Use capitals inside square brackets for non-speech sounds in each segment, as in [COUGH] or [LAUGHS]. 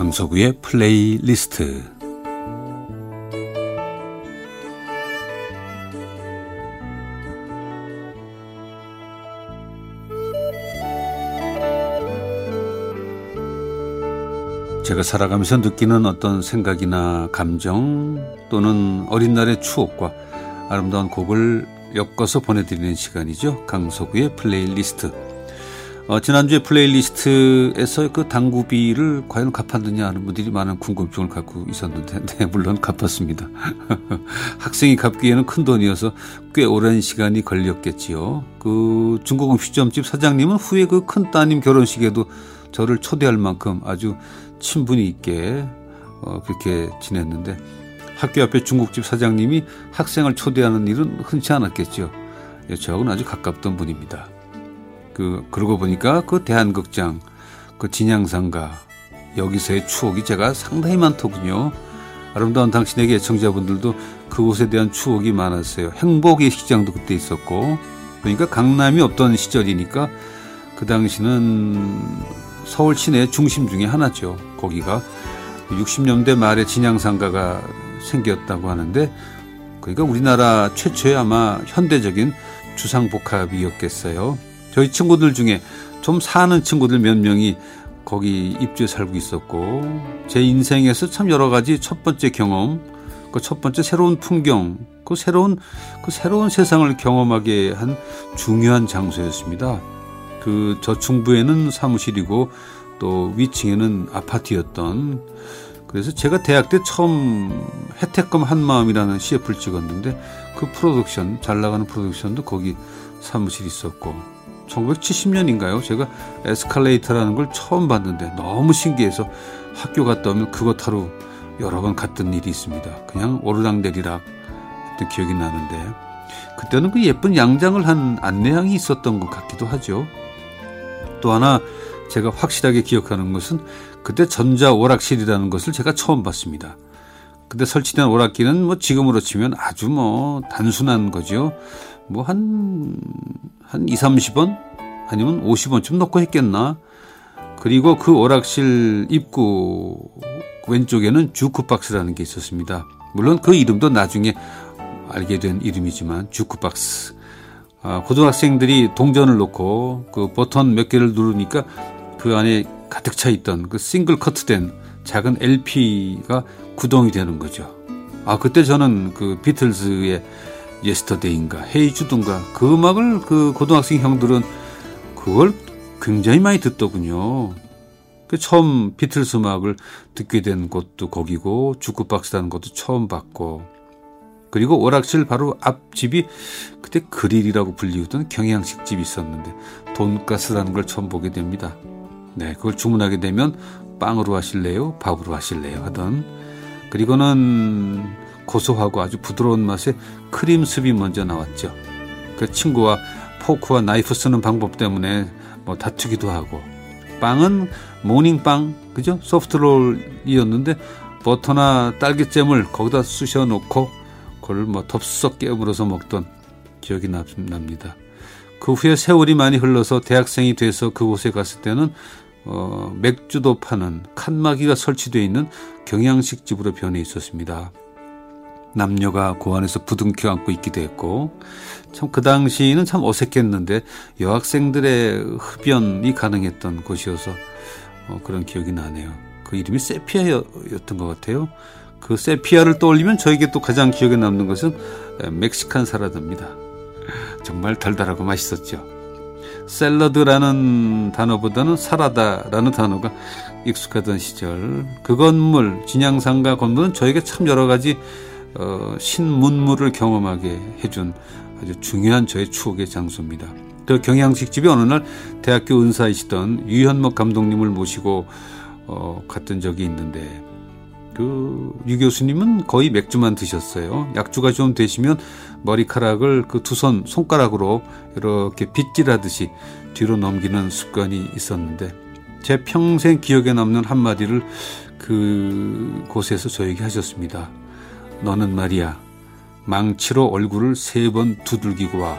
강석우의 플레이리스트 제가 살아가면서 느끼는 어떤 생각이나 감정 또는 어린 날의 추억과 아름다운 곡을 엮어서 보내드리는 시간이죠. 강석우의 플레이리스트. 어, 지난주에 플레이리스트에서 그 당구비를 과연 갚았느냐 하는 분들이 많은 궁금증을 갖고 있었는데, [LAUGHS] 네, 물론 갚았습니다. [LAUGHS] 학생이 갚기에는 큰 돈이어서 꽤 오랜 시간이 걸렸겠지요. 그 중국 음식점집 사장님은 후에 그 큰 따님 결혼식에도 저를 초대할 만큼 아주 친분이 있게 어, 그렇게 지냈는데 학교 앞에 중국집 사장님이 학생을 초대하는 일은 흔치 않았겠죠. 예, 저하고는 아주 가깝던 분입니다. 그 그러고 보니까 그 대한극장, 그 진양상가 여기서의 추억이 제가 상당히 많더군요. 아름다운 당신에게 애청자분들도 그곳에 대한 추억이 많았어요. 행복의 식장도 그때 있었고, 그러니까 강남이 없던 시절이니까 그 당시는 서울 시내 중심 중에 하나죠. 거기가 60년대 말에 진양상가가 생겼다고 하는데 그러니까 우리나라 최초의 아마 현대적인 주상복합이었겠어요. 저희 친구들 중에 좀 사는 친구들 몇 명이 거기 입주해 살고 있었고 제 인생에서 참 여러 가지 첫 번째 경험, 그 첫 번째 새로운 풍경, 그 새로운 그 새로운 세상을 경험하게 한 중요한 장소였습니다. 그 저층부에는 사무실이고 또 위층에는 아파트였던 그래서 제가 대학 때 처음 해태껌 한마음이라는 CF를 찍었는데 그 프로덕션 잘 나가는 프로덕션도 거기 사무실 있었고 1970년인가요? 제가 에스컬레이터라는 걸 처음 봤는데 너무 신기해서 학교 갔다 오면 그거 타러 여러 번 갔던 일이 있습니다. 그냥 오르락내리락 했던 기억이 나는데 그때는 그 예쁜 양장을 한 안내양이 있었던 것 같기도 하죠. 또 하나 제가 확실하게 기억하는 것은 그때 전자 오락실이라는 것을 제가 처음 봤습니다. 그때 설치된 오락기는 뭐 지금으로 치면 아주 뭐 단순한 거죠. 뭐 한, 한 2, 30원? 아니면 50원쯤 넣고 했겠나? 그리고 그 오락실 입구 왼쪽에는 주크박스라는 게 있었습니다. 물론 그 이름도 나중에 알게 된 이름이지만 주크박스. 아, 고등학생들이 동전을 놓고 그 버튼 몇 개를 누르니까 그 안에 가득 차 있던 그 싱글 커트된 작은 LP가 구동이 되는 거죠. 아 그때 저는 그 비틀즈의 Yesterday인가 Hey Jude든가 그 음악을 그 고등학생 형들은 그걸 굉장히 많이 듣더군요. 그 처음 비틀스 음악을 듣게 된 곳도 거기고 주크박스라는 것도 처음 봤고 그리고 오락실 바로 앞집이 그때 그릴이라고 불리우던 경양식 집이 있었는데 돈가스라는 걸 처음 보게 됩니다. 네, 그걸 주문하게 되면 빵으로 하실래요? 밥으로 하실래요? 하던 그리고는 고소하고 아주 부드러운 맛의 크림 습이 먼저 나왔죠. 그 친구와 포크와 나이프 쓰는 방법 때문에 뭐 다투기도 하고 빵은 모닝빵 그죠? 소프트롤이었는데 버터나 딸기잼을 거기다 쑤셔 놓고 그걸 뭐 덥석 깨물어서 먹던 기억이 납니다. 그 후에 세월이 많이 흘러서 대학생이 돼서 그곳에 갔을 때는 어, 맥주도 파는 칸막이가 설치되어 있는 경양식 집으로 변해 있었습니다. 남녀가 그 안에서 부둥켜 안고 있기도 했고 참 그 당시에는 참 어색했는데 여학생들의 흡연이 가능했던 곳이어서 어, 그런 기억이 나네요. 그 이름이 세피아였던 것 같아요. 그 세피아를 떠올리면 저에게 또 가장 기억에 남는 것은 멕시칸 사라다입니다. 정말 달달하고 맛있었죠. 샐러드라는 단어보다는 사라다라는 단어가 익숙하던 시절 그 건물 진양상가 건물은 저에게 참 여러 가지 어, 신문물을 경험하게 해준 아주 중요한 저의 추억의 장소입니다. 그 경양식 집에 어느 날 대학교 은사이시던 유현목 감독님을 모시고 어, 갔던 적이 있는데 그 유 교수님은 거의 맥주만 드셨어요. 약주가 좀 되시면 머리카락을 그 두 손 손가락으로 이렇게 빗질하듯이 뒤로 넘기는 습관이 있었는데 제 평생 기억에 남는 한마디를 그 곳에서 저에게 하셨습니다. 너는 말이야 망치로 얼굴을 세 번 두들기고 와.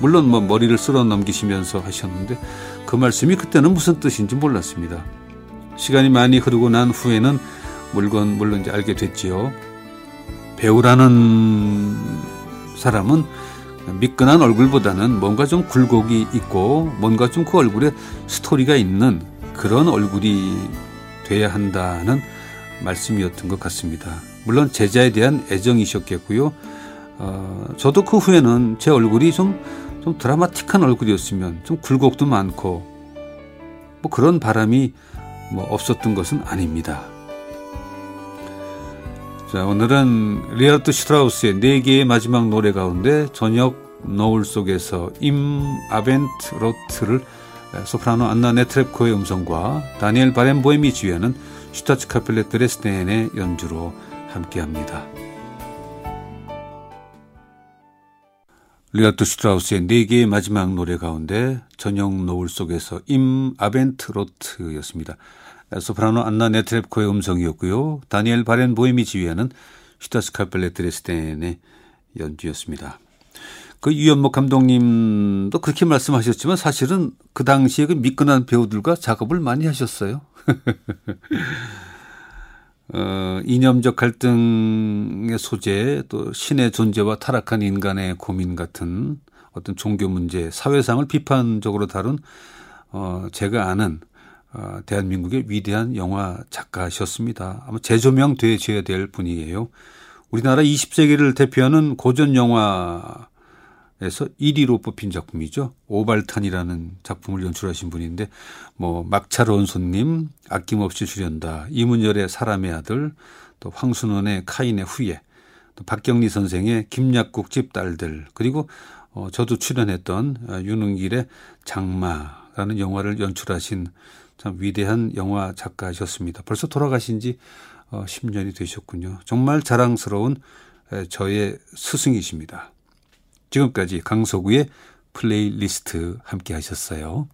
물론 뭐 머리를 쓸어 넘기시면서 하셨는데 그 말씀이 그때는 무슨 뜻인지 몰랐습니다. 시간이 많이 흐르고 난 후에는 물건 물론 이제 알게 됐지요. 배우라는 사람은 미끈한 얼굴보다는 뭔가 좀 굴곡이 있고 뭔가 좀 그 얼굴에 스토리가 있는 그런 얼굴이 돼야 한다는 말씀이었던 것 같습니다. 물론 제자에 대한 애정이셨겠고요. 어, 저도 그 후에는 제 얼굴이 좀, 좀 드라마틱한 얼굴이었으면 좀 굴곡도 많고 뭐 그런 바람이 뭐 없었던 것은 아닙니다. 자, 오늘은 리하르트 슈트라우스의 네 개의 마지막 노래 가운데 저녁 노을 속에서 Im Abendrot를 소프라노 안나 네트렙코의 음성과 다니엘 바렌보엠이 지휘하는 슈타츠카펠레 드레스덴의 연주로 함께합니다. 리하르트 슈트라우스의 네 개의 마지막 노래 가운데 저녁 노을 속에서 Im Abendrot였습니다. 소프라노 안나 네트렙코의 음성이었고요. 다니엘 바렌보엠이 지휘하는 슈타츠카펠레 드레스덴의 연주였습니다. 그 유연목 감독님도 그렇게 말씀하셨지만 사실은 그 당시에 그 미끈한 배우들과 작업을 많이 하셨어요. [LAUGHS] 어, 이념적 갈등의 소재, 또 신의 존재와 타락한 인간의 고민 같은 어떤 종교 문제, 사회상을 비판적으로 다룬 어, 제가 아는 어, 대한민국의 위대한 영화 작가셨습니다. 아마 재조명 되셔야 될 분이에요. 우리나라 20세기를 대표하는 고전 영화에서 1위로 뽑힌 작품이죠. 오발탄이라는 작품을 연출하신 분인데 뭐 막차로운 손님, 아낌없이 출연다, 이문열의 사람의 아들, 또 황순원의 카인의 후예, 또 박경리 선생의 김약국 집 딸들, 그리고 어, 저도 출연했던 어, 윤은길의 장마 라는 영화를 연출하신 참 위대한 영화 작가셨습니다. 벌써 돌아가신 지 10년이 어, 되셨군요. 정말 자랑스러운 저의 스승이십니다. 지금까지 강석우의 플레이리스트 함께 하셨어요.